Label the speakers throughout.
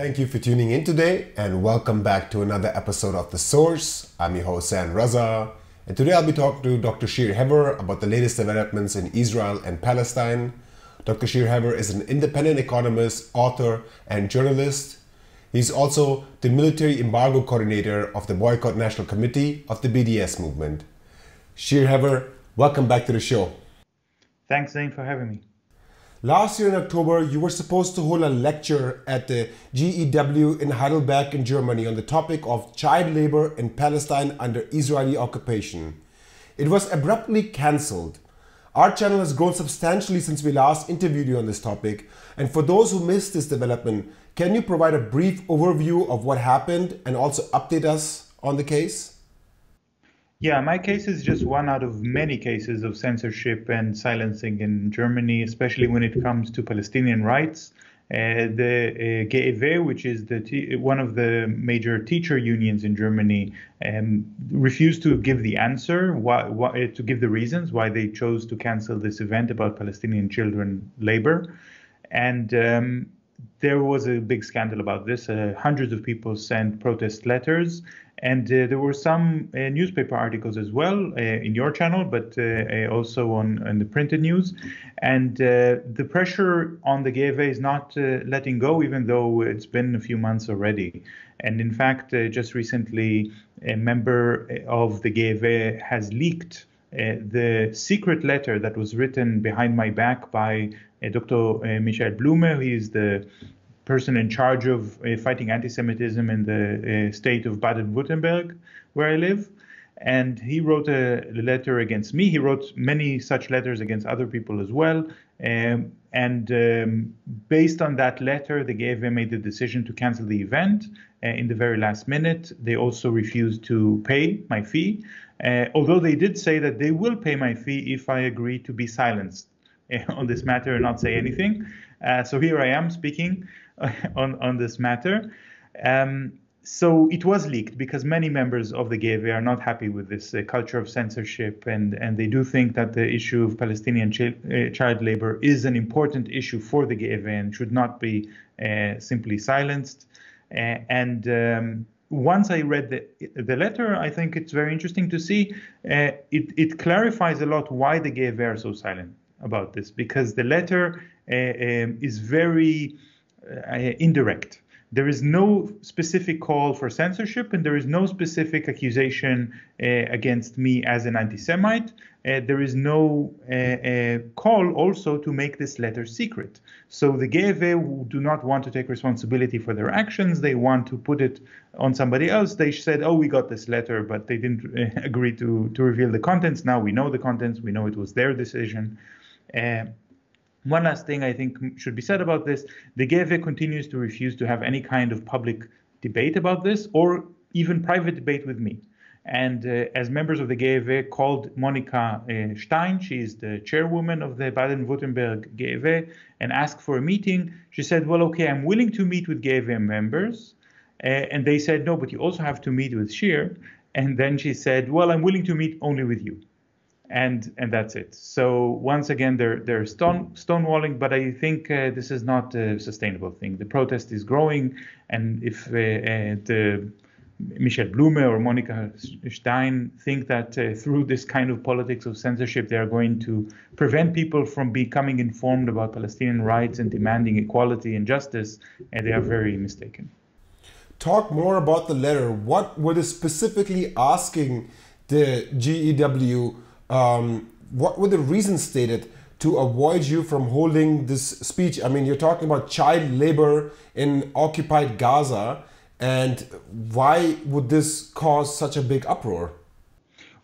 Speaker 1: Thank you for tuning in today and welcome back to another episode of The Source. I'm your host, Zain Raza, and today I'll be talking to Dr. Shir Hever about the latest developments in Israel and Palestine. Dr. Shir Hever is an independent economist, author, and journalist. He's also the military embargo coordinator of the Boycott National Committee of the BDS movement. Shir Hever, welcome back to the show.
Speaker 2: Thanks, Zain, for having me.
Speaker 1: Last year in October, you were supposed to hold a lecture at the GEW in Heidelberg in Germany on the topic of child labor in Palestine under Israeli occupation. It was abruptly cancelled. Our channel has grown substantially since we last interviewed you on this topic, and for those who missed this development, can you provide a brief overview of what happened and also update us on the case?
Speaker 2: Yeah, my case is just one out of many cases of censorship and silencing in Germany, especially when it comes to Palestinian rights. Uh, the uh, GEW, which is the one of the major teacher unions in Germany, um, refused to give the answer, why, why, uh, to give the reasons why they chose to cancel this event about Palestinian children labor. And um, there was a big scandal about this. Uh, hundreds of people sent protest letters, and uh, there were some uh, newspaper articles as well uh, in your channel, but also on, the printed news. And the pressure on the GEW is not letting go, even though it's been a few months already. And in fact, just recently, a member of the GEW has leaked uh, the secret letter that was written behind my back by uh, Dr. Uh, Michael Blume, he is the person in charge of fighting anti-Semitism in the state of Baden-Württemberg, where I live and he wrote a letter against me. He wrote many such letters against other people as well. Um, and um, based on that letter, the GEW made the decision to cancel the event uh, in the very last minute. They also refused to pay my fee, uh, although they did say that they will pay my fee if I agree to be silenced uh, on this matter and not say anything. Uh, so here I am speaking on, on this matter. Um, so it was leaked because many members of the GEW are not happy with this uh, culture of censorship, and, and they do think that the issue of Palestinian ch- uh, child labor is an important issue for the GEW and should not be uh, simply silenced. Uh, and um, once I read the, the letter, I think it's very interesting to see. Uh, it, it clarifies a lot why the GEW are so silent about this, because the letter uh, um, is very indirect there is no specific call for censorship and there is no specific accusation uh, against me as an anti Semite. Uh, there is no uh, uh, call also to make this letter secret. So the GEW do not want to take responsibility for their actions. They want to put it on somebody else. They said, oh, we got this letter, but they didn't uh, agree to, to reveal the contents. Now we know the contents. We know it was their decision. Uh, one last thing I think should be said about this the GEW continues to refuse to have any kind of public debate about this or even private debate with me. And uh, as members of the GEW called Monika uh, Stein, she is the chairwoman of the Baden Württemberg GEW, and asked for a meeting. She said, Well, okay, I'm willing to meet with GEW members. Uh, and they said, No, but you also have to meet with Shir. And then she said, Well, I'm willing to meet only with you and and that's it. So once again, they're they're stone stonewalling, but I think uh, this is not a sustainable thing. The protest is growing, and if uh, uh the Michel Blume or Monika Stein think that uh, through this kind of politics of censorship, they are going to prevent people from becoming informed about Palestinian rights and demanding equality and justice, and they are very mistaken.
Speaker 1: Talk more about the letter. What were they specifically asking the GEW? Um, what were the reasons stated to avoid you from holding this speech? I mean, you're talking about child labor in occupied Gaza, and why would this cause such a big uproar?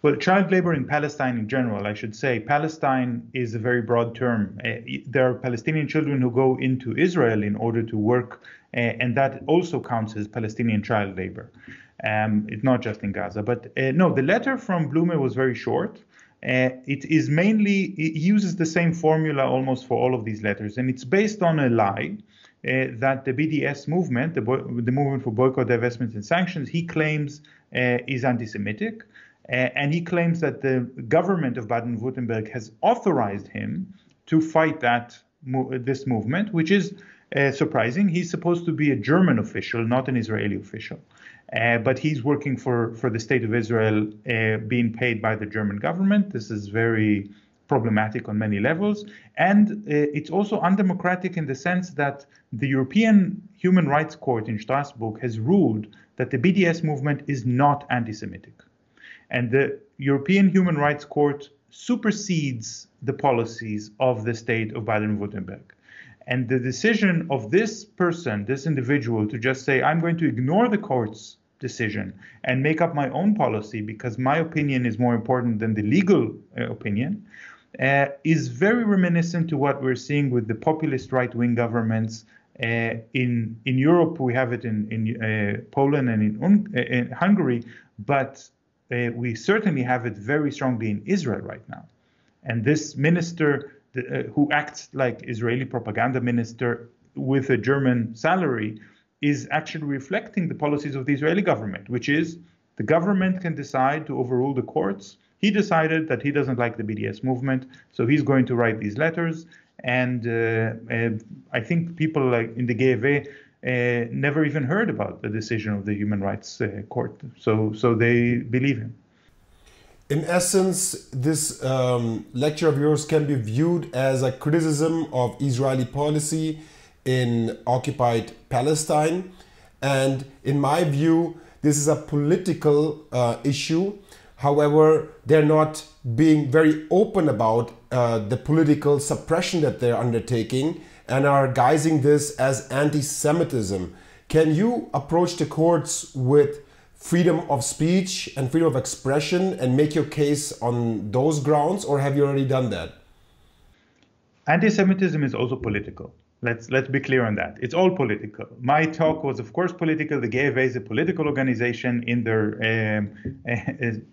Speaker 2: Well, child labor in Palestine in general, I should say, Palestine is a very broad term. Uh, there are Palestinian children who go into Israel in order to work, uh, and that also counts as Palestinian child labor. Um, it's not just in Gaza. But uh, no, the letter from Blume was very short. Uh, it is mainly, it uses the same formula almost for all of these letters, and it's based on a lie uh, that the BDS movement, the, the, movement for boycott, divestment, and sanctions, he claims uh, is anti Semitic. Uh, and he claims that the government of Baden Württemberg has authorized him to fight that this movement, which is uh, surprising. He's supposed to be a German official, not an Israeli official. Uh, but he's working for, for the state of Israel, uh, being paid by the German government. This is very problematic on many levels. And uh, it's also undemocratic in the sense that the European Human Rights Court in Strasbourg has ruled that the BDS movement is not anti Semitic. And the European Human Rights Court supersedes the policies of the state of Baden Württemberg. And the decision of this person, this individual, to just say, I'm going to ignore the court's decision and make up my own policy because my opinion is more important than the legal uh, opinion, uh, is very reminiscent to what we're seeing with the populist right wing governments. Uh, in in Europe, we have it in in uh, Poland and in, uh, in Hungary, but uh, we certainly have it very strongly in Israel right now. And this minister uh, who acts like Israeli propaganda minister with a German salary is actually reflecting the policies of the Israeli government, which is the government can decide to overrule the courts. He decided that he doesn't like the BDS movement, so he's going to write these letters. And uh, uh, I think people like in the GEW uh, never even heard about the decision of the Human Rights uh, Court, so so they believe him
Speaker 1: in essence, this um, lecture of yours can be viewed as a criticism of Israeli policy in occupied Palestine. And in my view, this is a political uh, issue. However, they're not being very open about uh, the political suppression that they're undertaking and are guising this as anti Semitism. Can you approach the courts with freedom of speech and freedom of expression and make your case on those grounds, or have you already done that?
Speaker 2: Anti-Semitism is also political. Let's let's be clear on that. It's all political. My talk was, of course, political. The GEW is a political organization. In their um,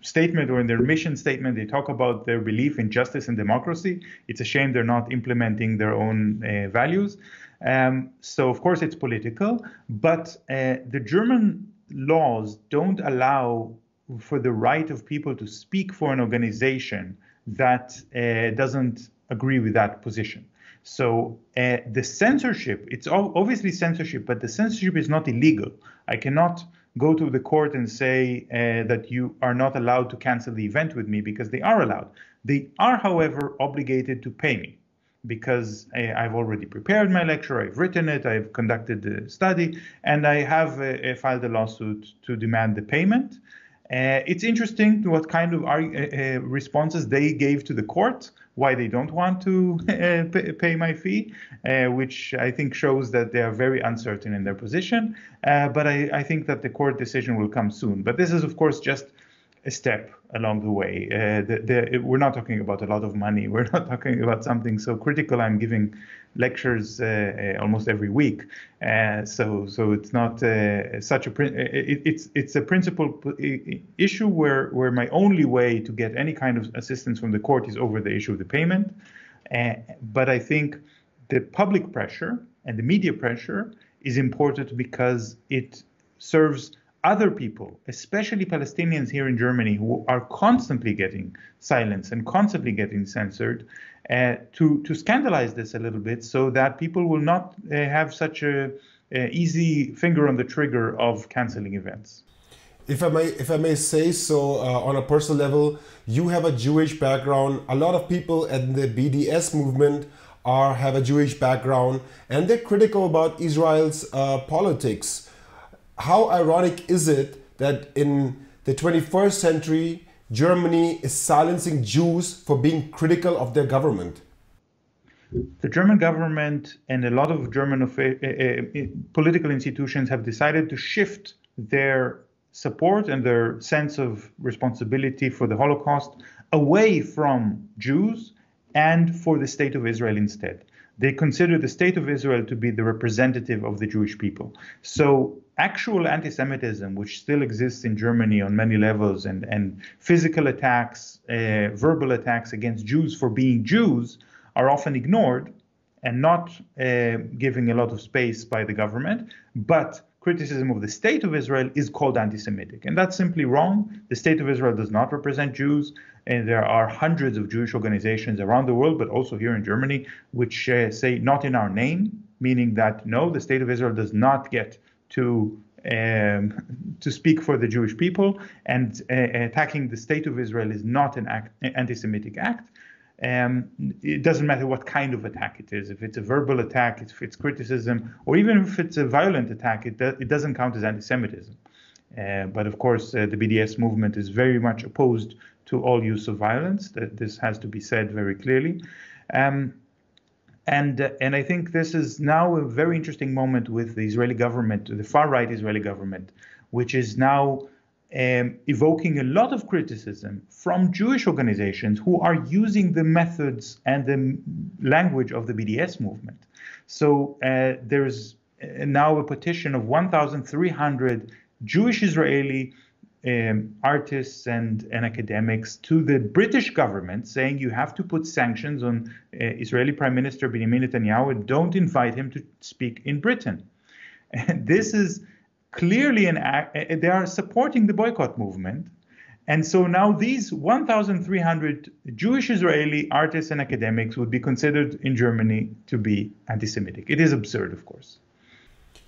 Speaker 2: statement or in their mission statement, they talk about their belief in justice and democracy. It's a shame they're not implementing their own uh, values. Um, so, of course, it's political. But uh, the German laws don't allow for the right of people to speak for an organization that uh, doesn't agree with that position. So uh, the censorship, it's obviously censorship, but the censorship is not illegal. I cannot go to the court and say uh, that you are not allowed to cancel the event with me because they are allowed. They are, however, obligated to pay me because I, have already prepared my lecture, I've written it, I've conducted the study, and I have uh, filed a lawsuit to demand the payment. Uh, it's interesting what kind of uh, uh, responses they gave to the court, why they don't want to uh, pay my fee, uh, which I think shows that they are very uncertain in their position. but I, I, think that the court decision will come soon. But this is, of course, just a step along the way. Uh, the, the, we're not talking about a lot of money. We're not talking about something so critical. I'm giving lectures uh, uh, almost every week, uh, so so it's not uh, such a it, it's it's a principal issue where where my only way to get any kind of assistance from the court is over the issue of the payment. Uh, but I think the public pressure and the media pressure is important because it serves other people, especially Palestinians here in Germany, who are constantly getting silenced and constantly getting censored, uh, to to scandalize this a little bit, so that people will not uh, have such a, a, easy finger on the trigger of canceling events.
Speaker 1: If I may, if I may say so, uh, on a personal level, you have a Jewish background. A lot of people in the BDS movement are have a Jewish background, and they're critical about Israel's uh, politics how ironic is it that in the 21st century, Germany is silencing Jews for being critical of their government?
Speaker 2: The German government and a lot of German uh, uh, political institutions have decided to shift their support and their sense of responsibility for the Holocaust away from Jews and for the state of Israel instead. They consider the state of Israel to be the representative of the Jewish people. So actual anti-Semitism, which still exists in Germany on many levels, and, and physical attacks, uh, verbal attacks against Jews for being Jews, are often ignored and not uh, giving a lot of space by the government. But criticism of the state of Israel is called anti-Semitic, and that's simply wrong. The state of Israel does not represent Jews. And there are hundreds of Jewish organizations around the world, but also here in Germany, which uh, say not in our name, meaning that no, the state of Israel does not get to um, to speak for the Jewish people, and uh, attacking the state of Israel is not an anti-Semitic act. Um, it doesn't matter what kind of attack it is. If it's a verbal attack, if it's criticism, or even if it's a violent attack, it, do, it doesn't count as anti-Semitism. Uh, but of course, uh, the BDS movement is very much opposed to all use of violence. That this has to be said very clearly. Um, and uh, and I think this is now a very interesting moment with the Israeli government, the far right Israeli government, which is now um, evoking a lot of criticism from Jewish organizations who are using the methods and the language of the BDS movement. So uh, there's uh, now a petition of 1,300 Jewish Israeli um, artists and, and academics to the British government saying you have to put sanctions on uh, Israeli Prime Minister Benjamin Netanyahu and don't invite him to speak in Britain. And this is clearly an act, uh, they are supporting the boycott movement. And so now these 1,300 Jewish Israeli artists and academics would be considered in Germany to be anti Semitic. It is absurd, of course.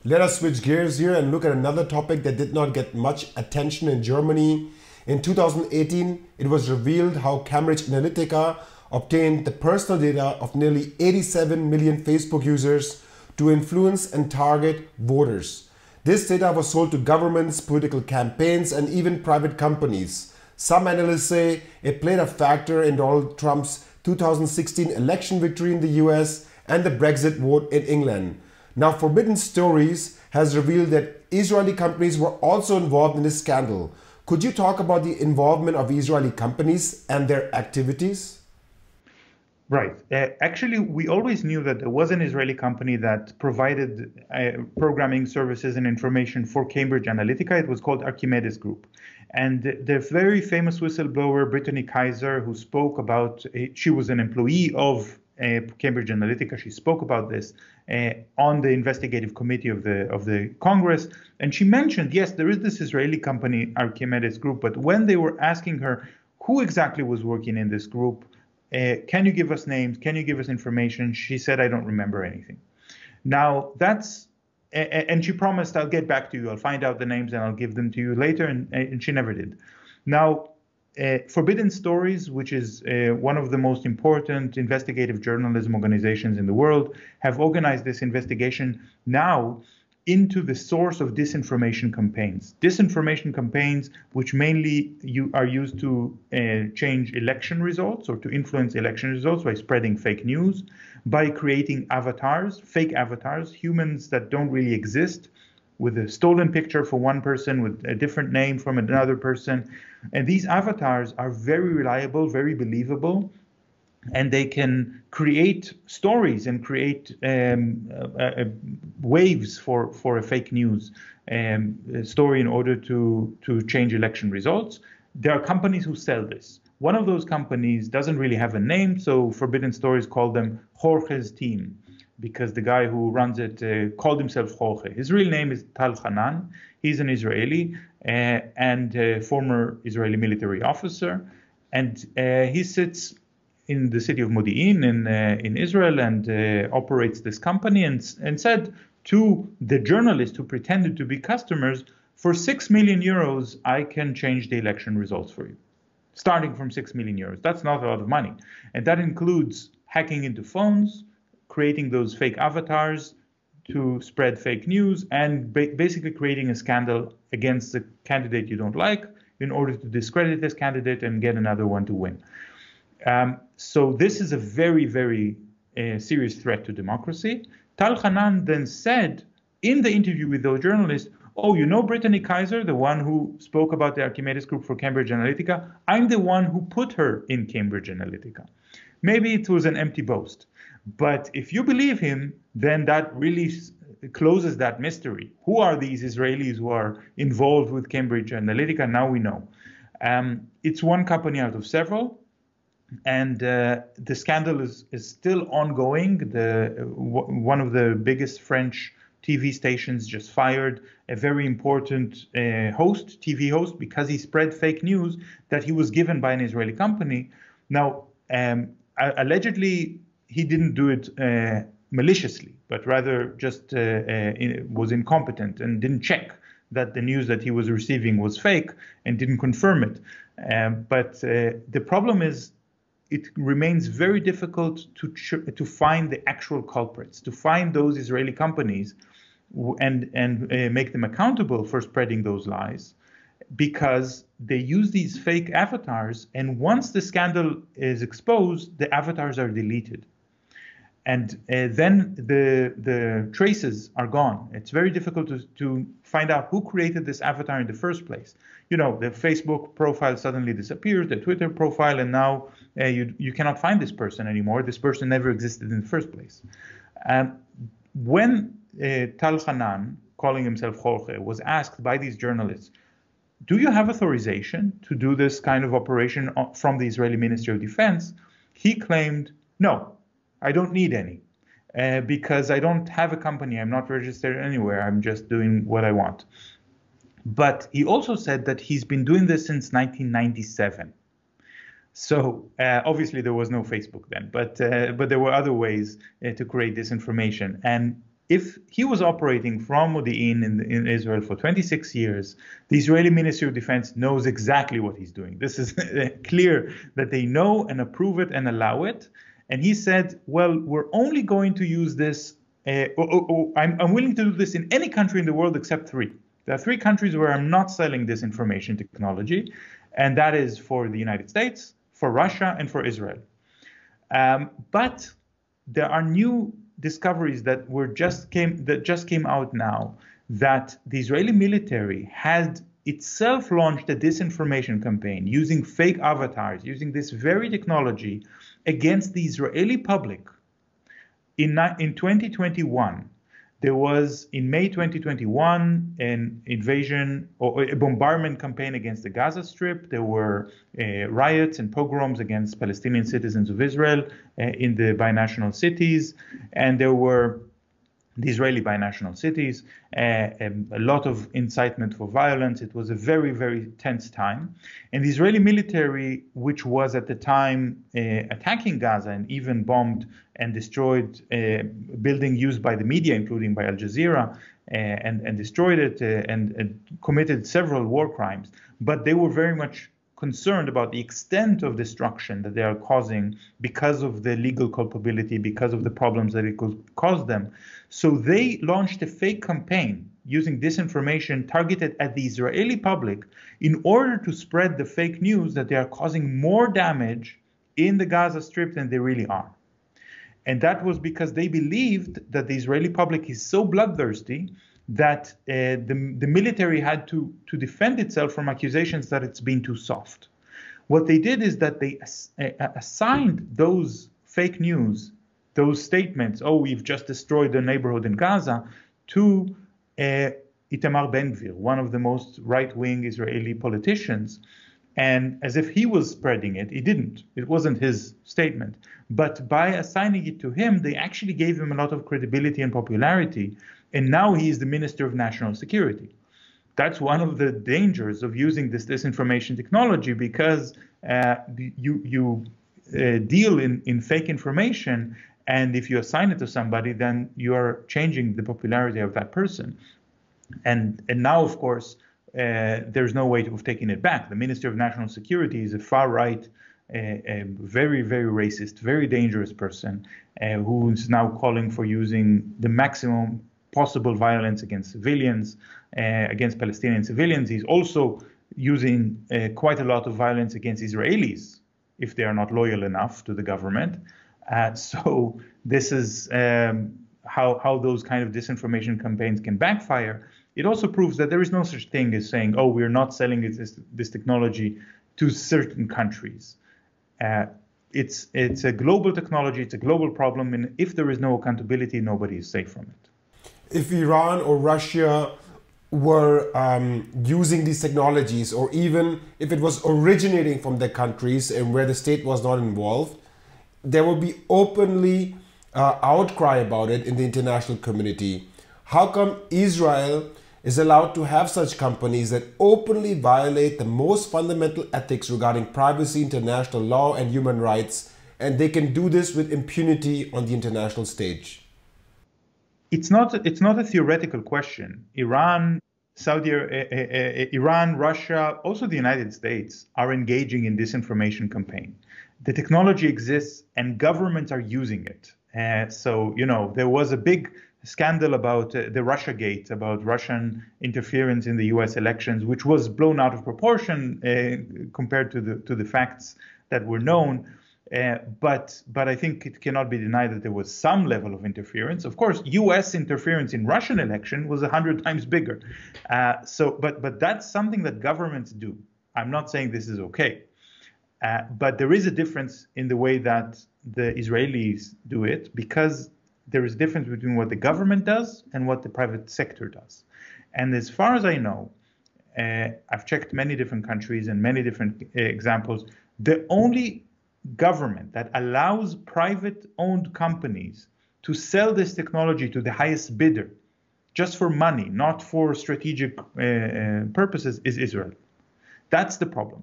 Speaker 1: Let us switch gears here and look at another topic that did not get much attention in Germany. In 2018, it was revealed how Cambridge Analytica obtained the personal data of nearly 87 million Facebook users to influence and target voters. This data was sold to governments, political campaigns, and even private companies. Some analysts say it played a factor in Donald Trump's 2016 election victory in the US and the Brexit vote in England. Now, Forbidden Stories has revealed that Israeli companies were also involved in this scandal. Could you talk about the involvement of Israeli companies and their activities?
Speaker 2: Right. Uh, actually, we always knew that there was an Israeli company that provided uh, programming services and information for Cambridge Analytica. It was called Archimedes Group. And the very famous whistleblower, Brittany Kaiser, who spoke about, uh, she was an employee of Cambridge Analytica. She spoke about this uh, on the investigative committee of the of the Congress, and she mentioned yes, there is this Israeli company Archimedes Group, but when they were asking her who exactly was working in this group, uh, can you give us names? Can you give us information? She said, I don't remember anything. Now that's and she promised I'll get back to you. I'll find out the names and I'll give them to you later, and, and she never did. Now uh, Forbidden Stories, which is uh, one of the most important investigative journalism organizations in the world, have organized this investigation now into the source of disinformation campaigns. Disinformation campaigns, which mainly you are used to uh, change election results or to influence election results by spreading fake news, by creating avatars, fake avatars, humans that don't really exist, with a stolen picture for one person, with a different name from another person. And these avatars are very reliable, very believable, and they can create stories and create um, uh, uh, waves for, for a fake news um, story in order to, to change election results. There are companies who sell this. One of those companies doesn't really have a name, so Forbidden Stories call them Jorge's team because the guy who runs it uh, called himself Jorge. His real name is Tal Hanan. He's an Israeli uh, and a former Israeli military officer, and uh, he sits in the city of Modi'in in uh, in Israel and uh, operates this company. and and said to the journalists who pretended to be customers, for six million euros, I can change the election results for you. Starting from six million euros, that's not a lot of money, and that includes hacking into phones creating those fake avatars to spread fake news and ba- basically creating a scandal against the candidate you don't like in order to discredit this candidate and get another one to win. Um, so this is a very, very uh, serious threat to democracy. Tal Hanan then said in the interview with those journalists, oh, you know Brittany Kaiser, the one who spoke about the Archimedes group for Cambridge Analytica? I'm the one who put her in Cambridge Analytica. Maybe it was an empty boast. But if you believe him, then that really closes that mystery. Who are these Israelis who are involved with Cambridge Analytica? Now we know. Um, it's one company out of several, and uh, the scandal is, is still ongoing. The w- one of the biggest French TV stations just fired a very important uh, host, TV host, because he spread fake news that he was given by an Israeli company. Now, um, allegedly, he didn't do it uh, maliciously, but rather just uh, uh, was incompetent and didn't check that the news that he was receiving was fake and didn't confirm it. Um, but uh, the problem is it remains very difficult to to find the actual culprits, to find those Israeli companies and and uh, make them accountable for spreading those lies because they use these fake avatars and once the scandal is exposed the avatars are deleted and uh, then the the traces are gone. It's very difficult to, to find out who created this avatar in the first place. You know the facebook profile suddenly disappears the twitter profile and now uh, you you cannot find this person anymore. This person never existed in the first place. Um, when uh, Tal Hanan, calling himself Jorge, was asked by these journalists, do you have authorization to do this kind of operation from the Israeli Ministry of Defense? He claimed, no, I don't need any. Uh, because I don't have a company, I'm not registered anywhere, I'm just doing what I want. But he also said that he's been doing this since 1997. So uh, obviously there was no Facebook then, but uh, but there were other ways uh, to create this information. And if he was operating from Modi'in in, in, Israel for 26 years, the Israeli Ministry of Defense knows exactly what he's doing. This is clear that they know and approve it and allow it. And he said, well, we're only going to use this. Uh, oh, oh, oh, I'm, I'm willing to do this in any country in the world except three. There are three countries where I'm not selling this information technology, and that is for the United States, for Russia, and for Israel. Um, but there are new discoveries that were just came that just came out now that the Israeli military had itself launched a disinformation campaign using fake avatars, using this very technology against the Israeli public in, in 2021 there was in May 2021 an invasion or a bombardment campaign against the Gaza Strip. There were uh, riots and pogroms against Palestinian citizens of Israel uh, in the binational cities, and there were the Israeli binational cities, uh, a lot of incitement for violence. It was a very, very tense time. And the Israeli military, which was at the time uh, attacking Gaza and even bombed and destroyed a uh, building used by the media, including by Al Jazeera, and, and destroyed it and, and committed several war crimes, but they were very much concerned about the extent of destruction that they are causing because of the legal culpability, because of the problems that it could cause them. So they launched a fake campaign using disinformation targeted at the Israeli public in order to spread the fake news that they are causing more damage in the Gaza Strip than they really are. And that was because they believed that the Israeli public is so bloodthirsty that uh, the, the military had to, to defend itself from accusations that it's been too soft. What they did is that they ass- uh, assigned those fake news, those statements, oh, we've just destroyed the neighborhood in Gaza, to uh, Itamar Ben Gvir, one of the most right wing Israeli politicians. And as if he was spreading it, he didn't. It wasn't his statement. But by assigning it to him, they actually gave him a lot of credibility and popularity and now he is the Minister of National Security. That's one of the dangers of using this disinformation technology because uh, you you uh, deal in, in fake information, and if you assign it to somebody, then you are changing the popularity of that person. And and now, of course, uh, there's no way of taking it back. The Minister of National Security is a far right, a, a very very racist, very dangerous person uh, who is now calling for using the maximum possible violence against civilians, uh, against Palestinian civilians. He's also using uh, quite a lot of violence against Israelis if they are not loyal enough to the government. Uh, so this is um, how how those kind of disinformation campaigns can backfire. It also proves that there is no such thing as saying, "Oh, we're not selling this, this technology to certain countries." Uh, it's it's a global technology. It's a global problem, and if there is no accountability, nobody is safe from it
Speaker 1: if Iran or Russia were um, using these technologies, or even if it was originating from their countries and where the state was not involved, there would be openly uh, outcry about it in the international community. How come Israel is allowed to have such companies that openly violate the most fundamental ethics regarding privacy, international law, and human rights, and they can do this with impunity on the international stage?
Speaker 2: It's not. It's not a theoretical question. Iran Saudi, uh, uh, Iran, Russia, also the United States are engaging in disinformation campaign. The technology exists and governments are using it. Uh, so, you know, there was a big scandal about uh, the Russia Gate, about Russian interference in the U.S. elections, which was blown out of proportion uh, compared to the to the facts that were known. Uh, but but I think it cannot be denied that there was some level of interference. Of course, U.S. interference in Russian election was hundred times bigger. Uh, so, but but that's something that governments do. I'm not saying this is okay, uh, but there is a difference in the way that the Israelis do it because there is a difference between what the government does and what the private sector does. And as far as I know, uh, I've checked many different countries and many different uh, examples. The only government that allows private owned companies to sell this technology to the highest bidder just for money, not for strategic uh, uh, purposes, is Israel. That's the problem.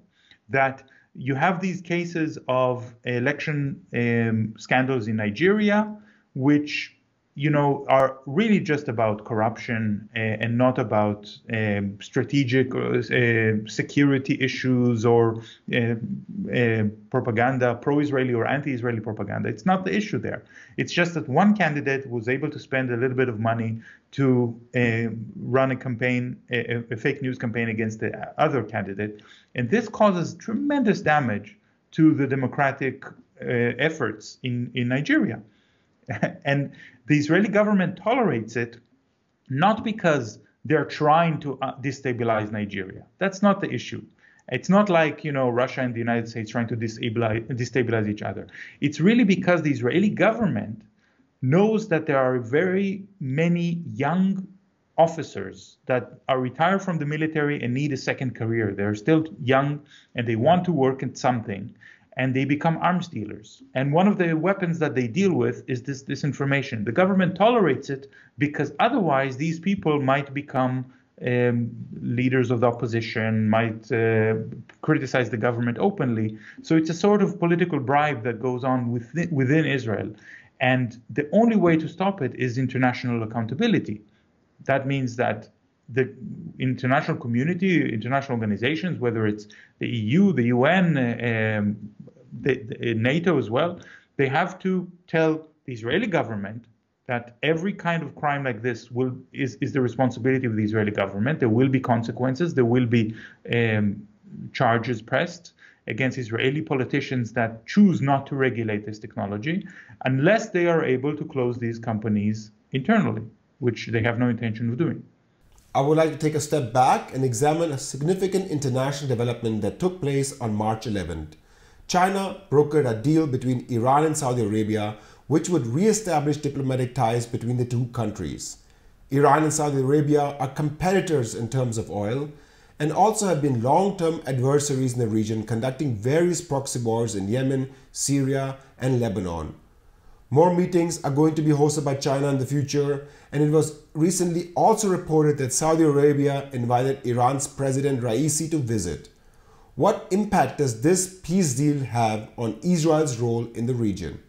Speaker 2: That you have these cases of election um, scandals in Nigeria, which you know, are really just about corruption uh, and not about um, strategic uh, security issues or uh, uh, propaganda, pro-Israeli or anti-Israeli propaganda. It's not the issue there. It's just that one candidate was able to spend a little bit of money to uh, run a campaign, a, a, fake news campaign against the other candidate, and this causes tremendous damage to the democratic efforts in in Nigeria. and the Israeli government tolerates it not because they're trying to uh, destabilize Nigeria. That's not the issue. It's not like you know Russia and the United States trying to destabilize, destabilize each other. It's really because the Israeli government knows that there are very many young officers that are retired from the military and need a second career. They're still young and they want to work at something and they become arms dealers. And one of the weapons that they deal with is this disinformation. The government tolerates it because otherwise these people might become um, leaders of the opposition, might uh, criticize the government openly. So it's a sort of political bribe that goes on within, within Israel. And the only way to stop it is international accountability. That means that the international community, international organizations, whether it's the EU, the UN, um, the, the NATO as well, they have to tell the Israeli government that every kind of crime like this will is, is the responsibility of the Israeli government. There will be consequences. There will be um, charges pressed against Israeli politicians that choose not to regulate this technology, unless they are able to close these companies internally, which they have no intention of doing.
Speaker 1: I would like to take a step back and examine a significant international development that took place on March 11th. China brokered a deal between Iran and Saudi Arabia which would re-establish diplomatic ties between the two countries. Iran and Saudi Arabia are competitors in terms of oil and also have been long-term adversaries in the region conducting various proxy wars in Yemen, Syria and Lebanon. More meetings are going to be hosted by China in the future and it was recently also reported that Saudi Arabia invited Iran's President Raisi to visit. What impact does this peace deal have on Israel's role in the region?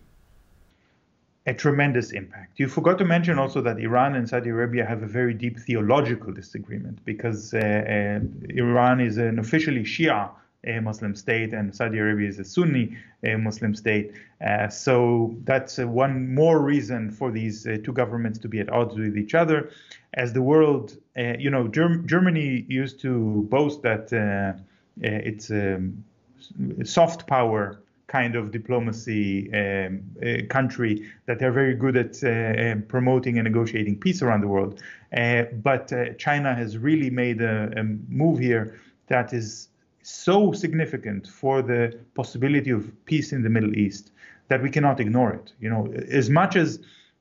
Speaker 2: A tremendous impact. You forgot to mention also that Iran and Saudi Arabia have a very deep theological disagreement because uh, uh, Iran is an officially Shia uh, Muslim state and Saudi Arabia is a Sunni uh, Muslim state. Uh, so that's uh, one more reason for these two governments to be at odds with each other. As the world, you know, Germ- Germany used to boast that uh, it's a um, soft power kind of diplomacy um, uh, country that they're very good at uh, um, promoting and negotiating peace around the world. Uh, but uh, China has really made a, a, move here that is so significant for the possibility of peace in the Middle East that we cannot ignore it. You know, as much as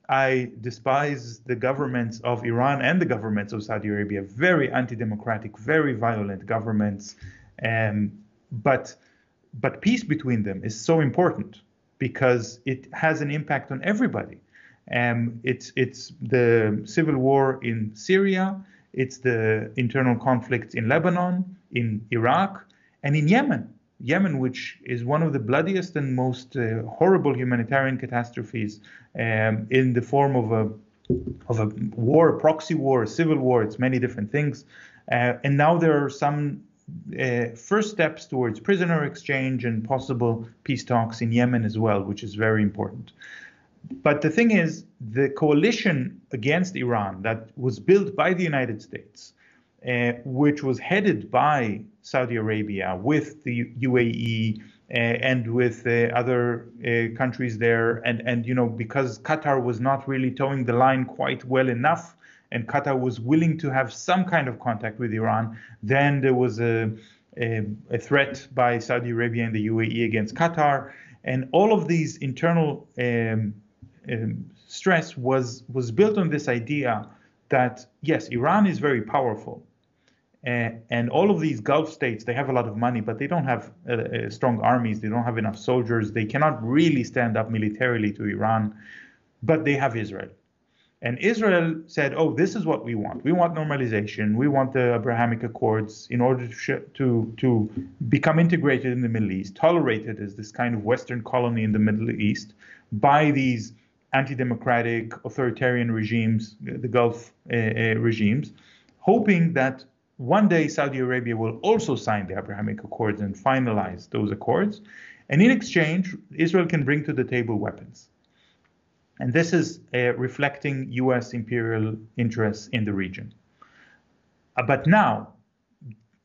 Speaker 2: I despise the governments of Iran and the governments of Saudi Arabia, very anti-democratic, very violent governments um, but but peace between them is so important because it has an impact on everybody. Um, it's it's the civil war in Syria, it's the internal conflicts in Lebanon, in Iraq, and in Yemen. Yemen, which is one of the bloodiest and most uh, horrible humanitarian catastrophes um, in the form of a of a war, a proxy war, a civil war. It's many different things, uh, and now there are some uh, first steps towards prisoner exchange and possible peace talks in Yemen as well, which is very important. But the thing is, the coalition against Iran that was built by the United States, uh, which was headed by Saudi Arabia with the UAE uh, and with uh, other uh, countries there, and and you know because Qatar was not really toeing the line quite well enough, and Qatar was willing to have some kind of contact with Iran, then there was a a, a threat by Saudi Arabia and the UAE against Qatar, and all of these internal um, um, stress was was built on this idea that yes, Iran is very powerful, uh, and all of these Gulf states they have a lot of money, but they don't have uh, uh, strong armies. They don't have enough soldiers. They cannot really stand up militarily to Iran, but they have Israel. And Israel said, "Oh, this is what we want. We want normalization. We want the Abrahamic Accords in order to to to become integrated in the Middle East, tolerated as this kind of Western colony in the Middle East by these anti-democratic authoritarian regimes, the Gulf uh, uh, regimes, hoping that one day Saudi Arabia will also sign the Abrahamic Accords and finalize those accords. And in exchange, Israel can bring to the table weapons. And this is uh, reflecting US imperial interests in the region. Uh, but now,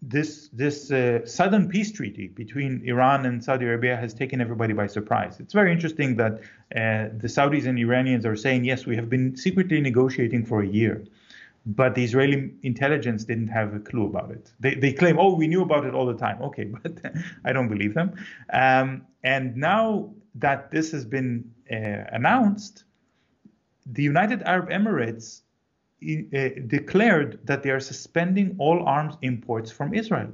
Speaker 2: this this uh, sudden peace treaty between Iran and Saudi Arabia has taken everybody by surprise. It's very interesting that uh, the Saudis and Iranians are saying yes, we have been secretly negotiating for a year, but the Israeli intelligence didn't have a clue about it. They they claim oh we knew about it all the time. Okay, but I don't believe them. Um, and now that this has been uh, announced, the United Arab Emirates uh, declared that they are suspending all arms imports from Israel.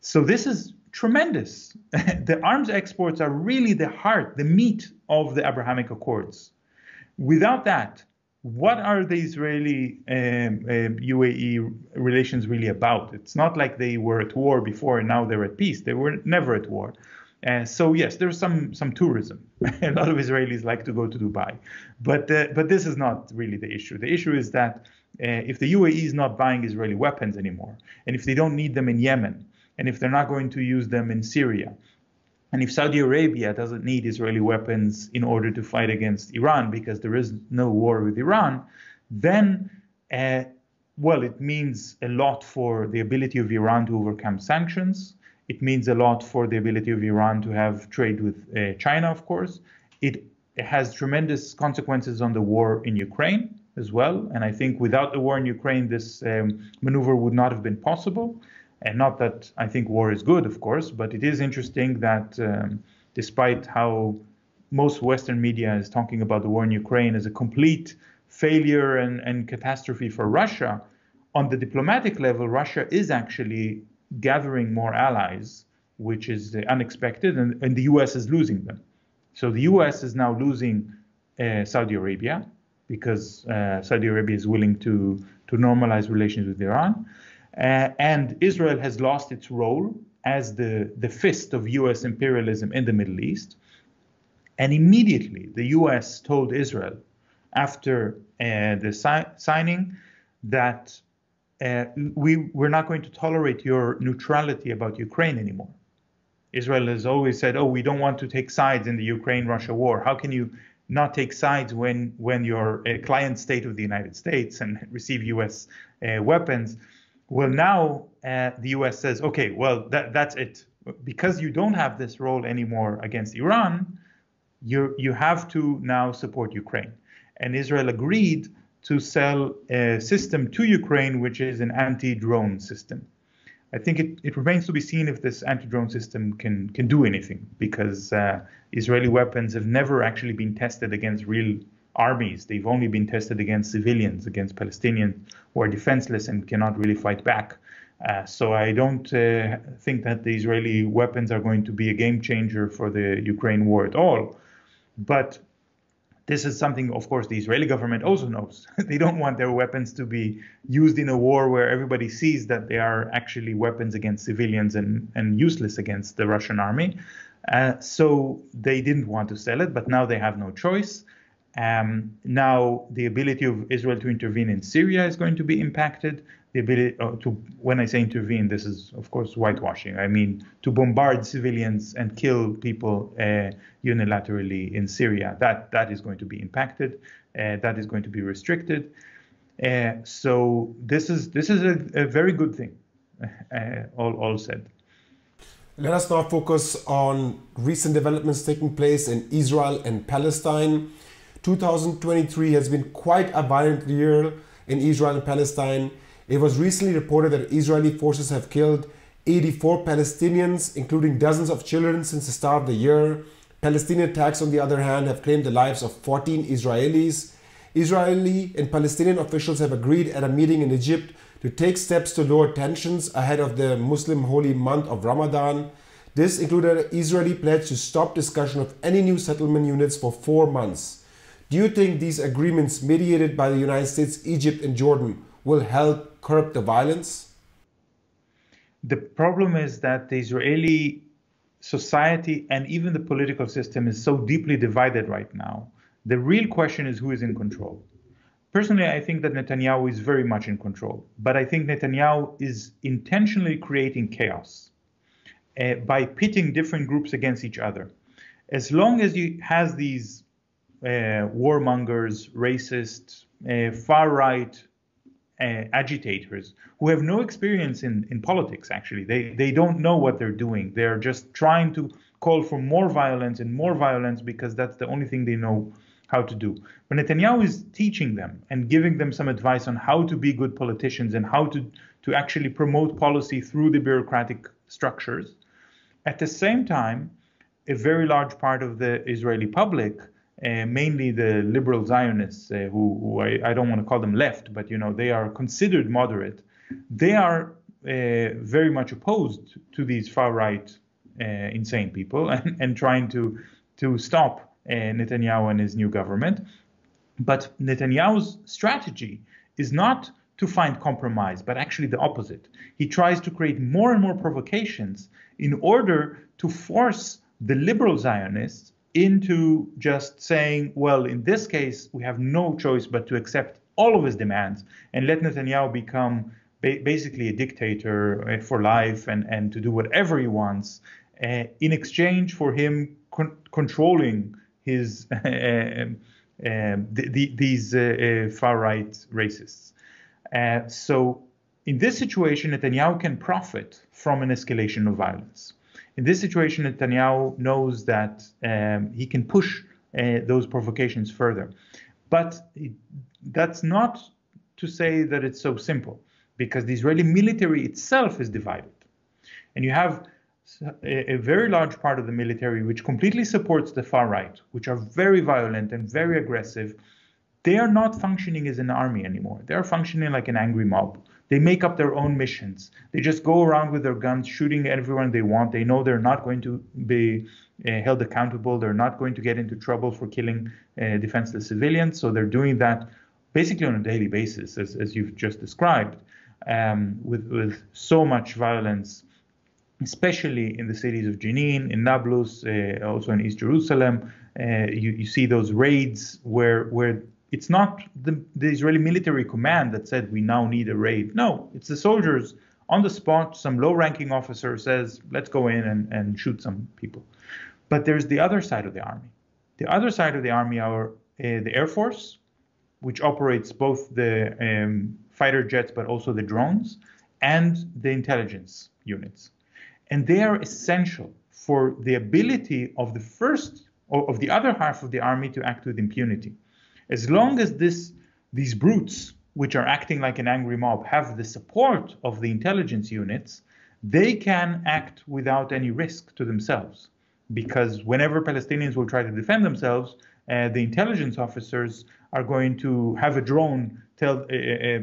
Speaker 2: So this is tremendous. the arms exports are really the heart, the meat of the Abrahamic Accords. Without that, what are the Israeli um, uh, UAE relations really about? It's not like they were at war before and now they're at peace. They were never at war. Uh, so yes, there's some some tourism. a lot of Israelis like to go to Dubai, but uh, but this is not really the issue. The issue is that uh, if the UAE is not buying Israeli weapons anymore, and if they don't need them in Yemen, and if they're not going to use them in Syria, and if Saudi Arabia doesn't need Israeli weapons in order to fight against Iran because there is no war with Iran, then uh, well, it means a lot for the ability of Iran to overcome sanctions it means a lot for the ability of Iran to have trade with uh, China, of course. It, has tremendous consequences on the war in Ukraine as well. And I think without the war in Ukraine, this um, maneuver would not have been possible. And not that I think war is good, of course, but it is interesting that um, despite how most Western media is talking about the war in Ukraine as a complete failure and, and catastrophe for Russia, on the diplomatic level, Russia is actually gathering more allies, which is unexpected, and, and the US is losing them. So the US is now losing uh, Saudi Arabia because uh, Saudi Arabia is willing to, to normalize relations with Iran. Uh, and Israel has lost its role as the, the fist of US imperialism in the Middle East. And immediately the US told Israel after uh, the si- signing that uh, we, we're not going to tolerate your neutrality about Ukraine anymore. Israel has always said, oh, we don't want to take sides in the Ukraine-Russia war. How can you not take sides when, when you're a client state of the United States and receive U.S. Uh, weapons? Well, now uh, the U.S. says, okay, well, that, that's it. Because you don't have this role anymore against Iran, you you have to now support Ukraine. And Israel agreed to sell a system to Ukraine, which is an anti-drone system. I think it, it remains to be seen if this anti-drone system can can do anything, because uh, Israeli weapons have never actually been tested against real armies. They've only been tested against civilians, against Palestinians who are defenseless and cannot really fight back. Uh, so I don't uh, think that the Israeli weapons are going to be a game changer for the Ukraine war at all. But This is something, of course, the Israeli government also knows. they don't want their weapons to be used in a war where everybody sees that they are actually weapons against civilians and, and useless against the Russian army. Uh, so they didn't want to sell it, but now they have no choice. Um, now the ability of Israel to intervene in Syria is going to be impacted. The ability uh, to, when I say intervene, this is of course whitewashing. I mean to bombard civilians and kill people uh, unilaterally in Syria. That that is going to be impacted. Uh, that is going to be restricted. Uh, so this is this is a, a very good thing. Uh, all all said.
Speaker 1: Let us now focus on recent developments taking place in Israel and Palestine. 2023 has been quite a violent year in Israel and Palestine. It was recently reported that Israeli forces have killed 84 Palestinians, including dozens of children, since the start of the year. Palestinian attacks, on the other hand, have claimed the lives of 14 Israelis. Israeli and Palestinian officials have agreed at a meeting in Egypt to take steps to lower tensions ahead of the Muslim holy month of Ramadan. This included an Israeli pledge to stop discussion of any new settlement units for four months. Do you think these agreements mediated by the United States, Egypt, and Jordan will help curb the violence?
Speaker 2: The problem is that the Israeli society and even the political system is so deeply divided right now. The real question is who is in control. Personally, I think that Netanyahu is very much in control, but I think Netanyahu is intentionally creating chaos uh, by pitting different groups against each other. As long as he has these warmongers, racists, uh, far right uh, agitators who have no experience in, in politics, actually, they, they don't know what they're doing. They're just trying to call for more violence and more violence because that's the only thing they know how to do. But Netanyahu is teaching them and giving them some advice on how to be good politicians and how to, to actually promote policy through the bureaucratic structures. At the same time, a very large part of the Israeli public, uh, mainly the liberal Zionists, uh, who, who I, I, don't want to call them left, but you know they are considered moderate, they are uh, very much opposed to these far right uh, insane people and, and trying to to stop uh, Netanyahu and his new government. But Netanyahu's strategy is not to find compromise, but actually the opposite. He tries to create more and more provocations in order to force the liberal Zionists into just saying, well, in this case, we have no choice but to accept all of his demands and let Netanyahu become ba- basically a dictator uh, for life and, and to do whatever he wants uh, in exchange for him con- controlling his um, the, the, these uh, uh, far right racists. Uh, so in this situation, Netanyahu can profit from an escalation of violence. In this situation, Netanyahu knows that um, he can push uh, those provocations further. But it, that's not to say that it's so simple, because the Israeli military itself is divided. And you have a, a, very large part of the military which completely supports the far right, which are very violent and very aggressive, they are not functioning as an army anymore. They are functioning like an angry mob. They make up their own missions. They just go around with their guns, shooting everyone they want. They know they're not going to be uh, held accountable. They're not going to get into trouble for killing uh, defenseless civilians. So they're doing that basically on a daily basis, as, as you've just described, um, with, with so much violence especially in the cities of Jenin, in Nablus, uh, also in East Jerusalem. Uh, you, you, see those raids where where it's not the, the Israeli military command that said we now need a raid. No, it's the soldiers on the spot. Some low-ranking officer says, "Let's go in and, and shoot some people." But there's the other side of the army. The other side of the army are uh, the Air Force, which operates both the um, fighter jets but also the drones, and the intelligence units and they are essential for the ability of the first or of the other half of the army to act with impunity. As long as this, these brutes, which are acting like an angry mob, have the support of the intelligence units, they can act without any risk to themselves. Because whenever Palestinians will try to defend themselves, uh, the intelligence officers are going to have a drone tell uh, uh,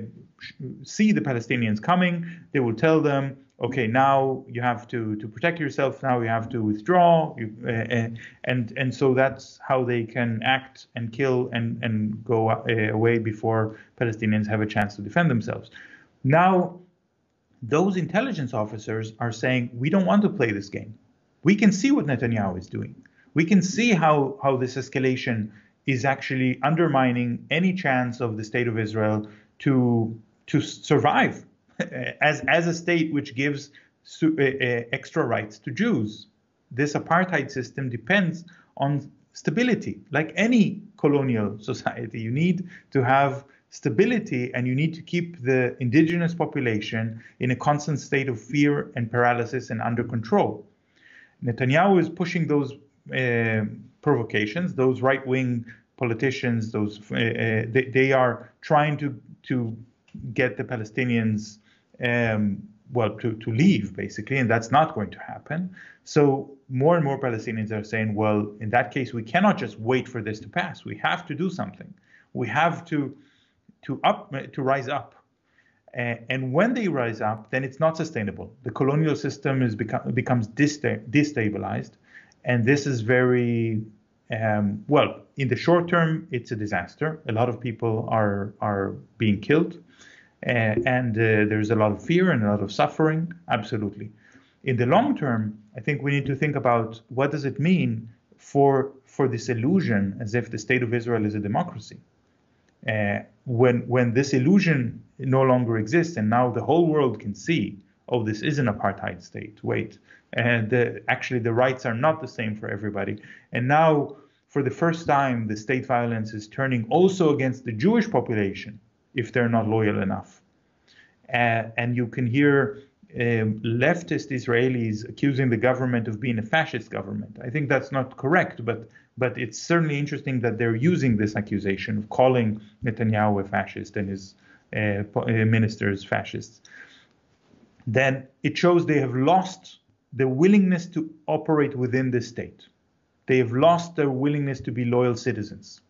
Speaker 2: see the Palestinians coming. They will tell them okay, now you have to to protect yourself. Now you have to withdraw. You, uh, and and so that's how they can act and kill and and go uh, away before Palestinians have a chance to defend themselves. Now, those intelligence officers are saying we don't want to play this game. We can see what Netanyahu is doing. We can see how how this escalation is actually undermining any chance of the state of Israel to to survive as as a state which gives uh, uh, extra rights to Jews. This apartheid system depends on stability, like any colonial society. You need to have stability and you need to keep the indigenous population in a constant state of fear and paralysis and under control. Netanyahu is pushing those uh, provocations, those right wing politicians, those uh, uh, they, they, are trying to to get the Palestinians um, well to, to leave basically, and that's not going to happen. So more and more Palestinians are saying, well, in that case, we cannot just wait for this to pass. We have to do something. We have to to up to rise up. And when they rise up, then it's not sustainable. The colonial system is become, becomes destabilized, and this is very um, well, in the short term, it's a disaster. A lot of people are are being killed, and uh, there's a lot of fear and a lot of suffering. Absolutely. In the long term, I think we need to think about what does it mean for for this illusion as if the state of Israel is a democracy. Uh, when when this illusion no longer exists, and now the whole world can see, oh, this is an apartheid state. Wait, and the, actually the rights are not the same for everybody. And now, for the first time, the state violence is turning also against the Jewish population if they're not loyal enough. Uh, and you can hear um, leftist Israelis accusing the government of being a fascist government. I think that's not correct, but but it's certainly interesting that they're using this accusation of calling Netanyahu a fascist and his uh, uh ministers fascists. Then it shows they have lost the willingness to operate within the state. They have lost their willingness to be loyal citizens.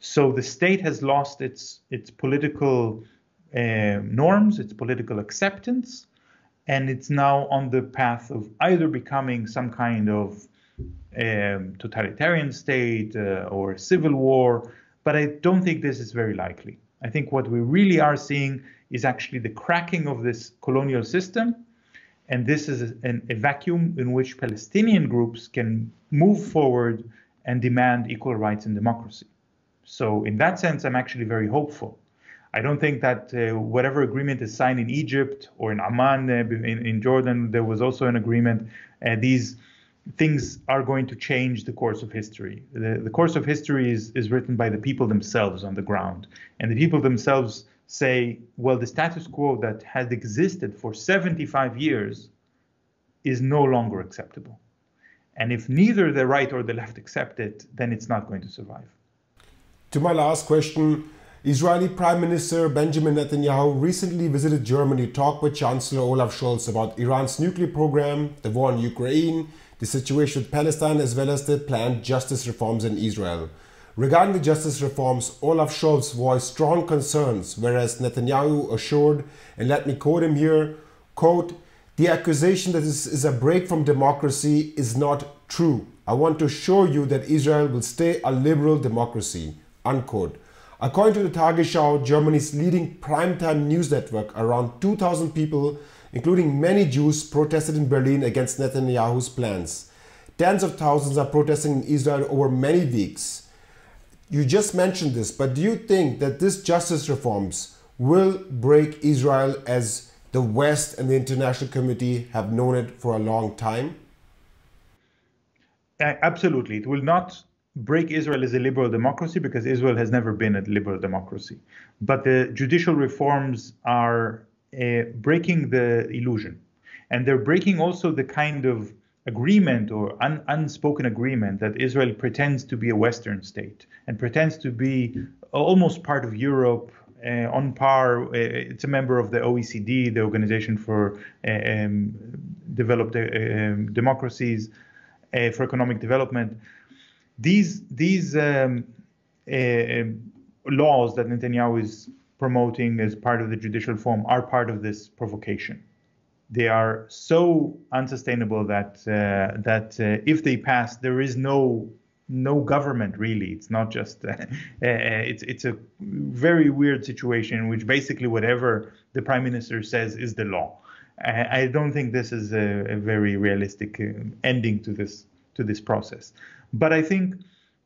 Speaker 2: So the state has lost its its political uh, norms, its political acceptance, and it's now on the path of either becoming some kind of um, totalitarian state uh, or civil war. But I don't think this is very likely. I think what we really are seeing is actually the cracking of this colonial system and this is a vacuum in which Palestinian groups can move forward and demand equal rights and democracy. So, in that sense, I'm actually very hopeful. I don't think that uh, whatever agreement is signed in Egypt or in Amman, uh, in, in, Jordan, there was also an agreement. Uh, these things are going to change the course of history. The, the course of history is, is written by the people themselves on the ground. And the people themselves say, well, the status quo that has existed for 75 years is no longer acceptable. And if neither the right or the left accept it, then it's not going to survive.
Speaker 1: To my last question, Israeli Prime Minister Benjamin Netanyahu recently visited Germany to talk with Chancellor Olaf Scholz about Iran's nuclear program, the war in Ukraine, the situation with Palestine, as well as the planned justice reforms in Israel. Regarding the justice reforms, Olaf Scholz voiced strong concerns, whereas Netanyahu assured, and let me quote him here, quote, the accusation that this is a break from democracy is not true. I want to assure you that Israel will stay a liberal democracy, unquote. According to the Tagesschau, Germany's leading primetime news network, around 2,000 people, including many Jews, protested in Berlin against Netanyahu's plans. Tens of thousands are protesting in Israel over many weeks. You just mentioned this, but do you think that this justice reforms will break Israel as the West and the international community have known it for a long time?
Speaker 2: Absolutely. It will not break Israel as a liberal democracy because Israel has never been a liberal democracy. But the judicial reforms are uh, breaking the illusion. And they're breaking also the kind of agreement or un, unspoken agreement that Israel pretends to be a Western state and pretends to be almost part of Europe. Uh, on par, uh, it's a member of the OECD, the Organization for uh, um, Developed uh, um, Democracies uh, for Economic Development. These these um, uh, um, laws that Netanyahu is promoting as part of the judicial reform are part of this provocation they are so unsustainable that uh, that uh, if they pass, there is no no government really. It's not just uh, uh, it's it's a very weird situation in which basically whatever the prime minister says is the law. I, I don't think this is a, a very realistic uh, ending to this to this process. But I think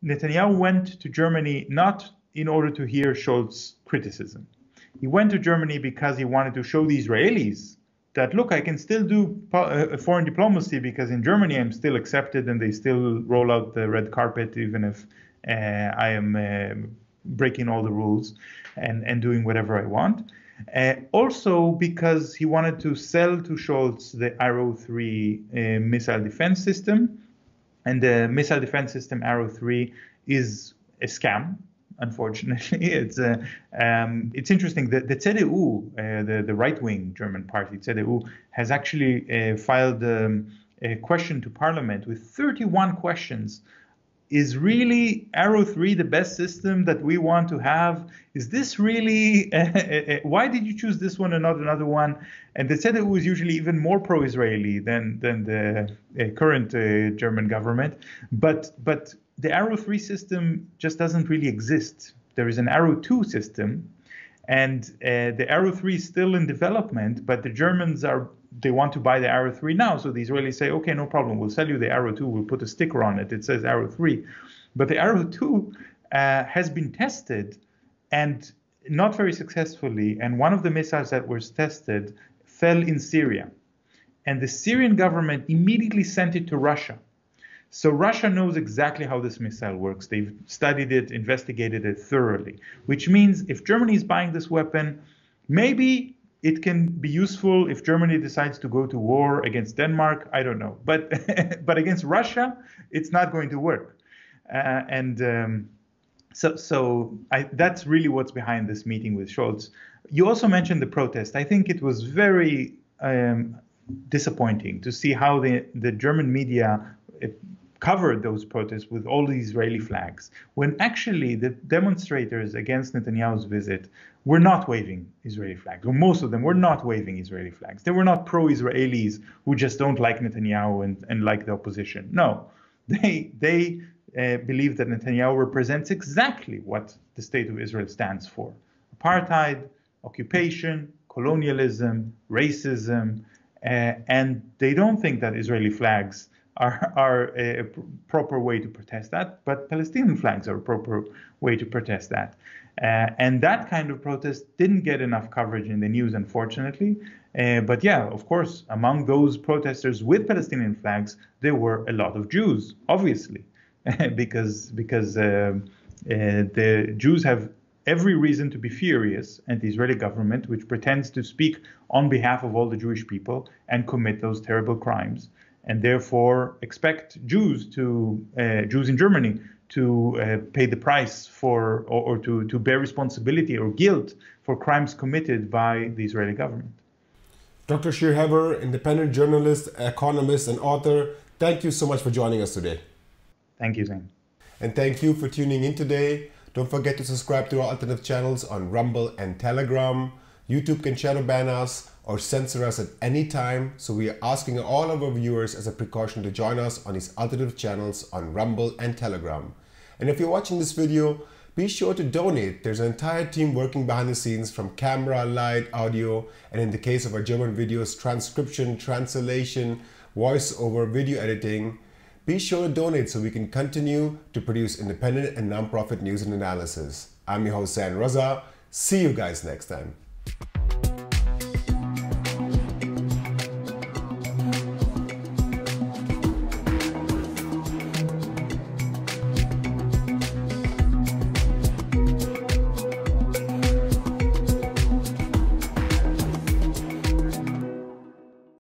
Speaker 2: Netanyahu went to Germany not in order to hear Scholz's criticism. He went to Germany because he wanted to show the Israelis that look, I can still do uh, foreign diplomacy because in Germany I'm still accepted and they still roll out the red carpet even if uh, I am uh, breaking all the rules and, and doing whatever I want. Uh, also because he wanted to sell to Scholz the Arrow 3 uh, missile defense system. And the missile defense system Arrow 3 is a scam unfortunately. It's uh, um, it's interesting that the CDU, uh, the the right wing German party CDU, has actually uh, filed um, a question to Parliament with 31 questions. Is really Arrow 3 the best system that we want to have? Is this really, why did you choose this one and not another one? And the CDU is usually even more pro Israeli than, than the current uh, German government. But, but the Arrow 3 system just doesn't really exist. There is an Arrow 2 system, and uh, the Arrow 3 is still in development, but the Germans are they want to buy the Arrow 3 now. So the Israelis say, okay, no problem, we'll sell you the Arrow 2, we'll put a sticker on it, it says Arrow 3. But the Arrow 2 uh, has been tested and not very successfully, and one of the missiles that was tested fell in Syria. And the Syrian government immediately sent it to Russia so Russia knows exactly how this missile works. They've studied it, investigated it thoroughly, which means if Germany is buying this weapon, maybe it can be useful if Germany decides to go to war against Denmark. I don't know, but but against Russia, it's not going to work. Uh, and um, so so I, that's really what's behind this meeting with Scholz. You also mentioned the protest. I think it was very um, disappointing to see how the the German media covered those protests with all the Israeli flags, when actually the demonstrators against Netanyahu's visit were not waving Israeli flags, or most of them were not waving Israeli flags. They were not pro-Israelis who just don't like Netanyahu and, and like the opposition. No, they they uh, believe that Netanyahu represents exactly what the state of Israel stands for: apartheid, occupation, colonialism, racism, uh, and they don't think that Israeli flags are, are a proper way to protest that, but Palestinian flags are a proper way to protest that. Uh, and that kind of protest didn't get enough coverage in the news, unfortunately. Uh, but yeah, of course, among those protesters with Palestinian flags, there were a lot of Jews, obviously, because because uh, uh, the Jews have every reason to be furious at the Israeli government, which pretends to speak on behalf of all the Jewish people and commit those terrible crimes and therefore expect Jews to uh, Jews in Germany to uh, pay the price for or, or, to, to bear responsibility or guilt for crimes committed by the Israeli government.
Speaker 1: Dr. Shir Hever, independent journalist, economist, and author, thank you so much for joining us today.
Speaker 2: Thank you, Zain.
Speaker 1: And thank you for tuning in today. Don't forget to subscribe to our alternative channels on Rumble and Telegram. YouTube can shadow ban us or censor us at any time, so we are asking all of our viewers as a precaution to join us on these alternative channels on Rumble and Telegram. And if you're watching this video, be sure to donate. There's an entire team working behind the scenes from camera, light, audio, and in the case of our German videos, transcription, translation, voiceover, video editing. Be sure to donate so we can continue to produce independent and nonprofit news and analysis. I'm your host, Zain Raza. See you guys next time.